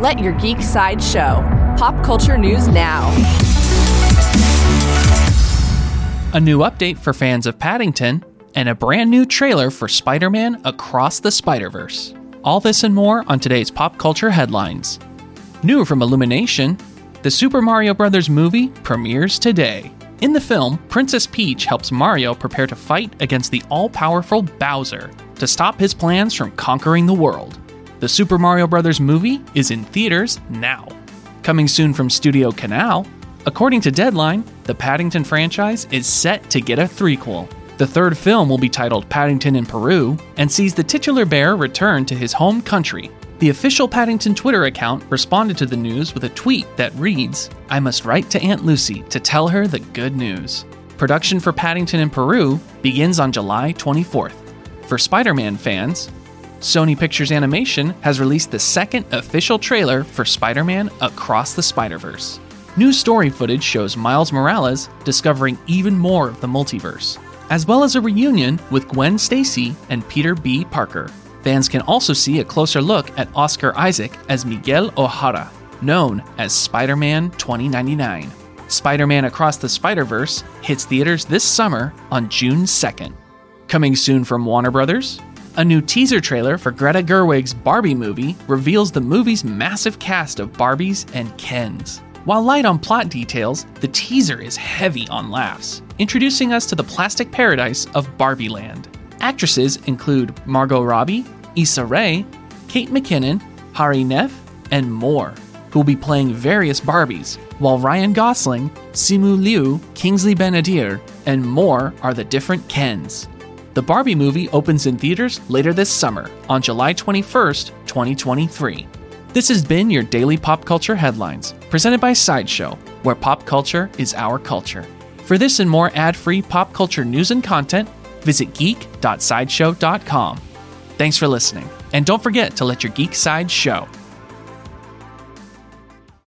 Let your geek side show. Pop culture news now. A new update for fans of Paddington, and a brand new trailer for Spider Man Across the Spider Verse. All this and more on today's pop culture headlines. New from Illumination, the Super Mario Bros. movie premieres today. In the film, Princess Peach helps Mario prepare to fight against the all powerful Bowser to stop his plans from conquering the world. The Super Mario Bros. movie is in theaters now. Coming soon from Studio Canal, according to Deadline, the Paddington franchise is set to get a threequel. The third film will be titled Paddington in Peru and sees the titular bear return to his home country. The official Paddington Twitter account responded to the news with a tweet that reads I must write to Aunt Lucy to tell her the good news. Production for Paddington in Peru begins on July 24th. For Spider Man fans, Sony Pictures Animation has released the second official trailer for Spider Man Across the Spider Verse. New story footage shows Miles Morales discovering even more of the multiverse, as well as a reunion with Gwen Stacy and Peter B. Parker. Fans can also see a closer look at Oscar Isaac as Miguel O'Hara, known as Spider Man 2099. Spider Man Across the Spider Verse hits theaters this summer on June 2nd. Coming soon from Warner Brothers, a new teaser trailer for Greta Gerwig's Barbie movie reveals the movie's massive cast of Barbies and Kens. While light on plot details, the teaser is heavy on laughs, introducing us to the plastic paradise of Barbie Land. Actresses include Margot Robbie, Issa Rae, Kate McKinnon, Hari Nef, and more, who will be playing various Barbies, while Ryan Gosling, Simu Liu, Kingsley Ben-Adir, and more are the different Kens. The Barbie movie opens in theaters later this summer, on July 21st, 2023. This has been your daily pop culture headlines, presented by Sideshow, where pop culture is our culture. For this and more ad free pop culture news and content, visit geek.sideshow.com. Thanks for listening, and don't forget to let your geek side show.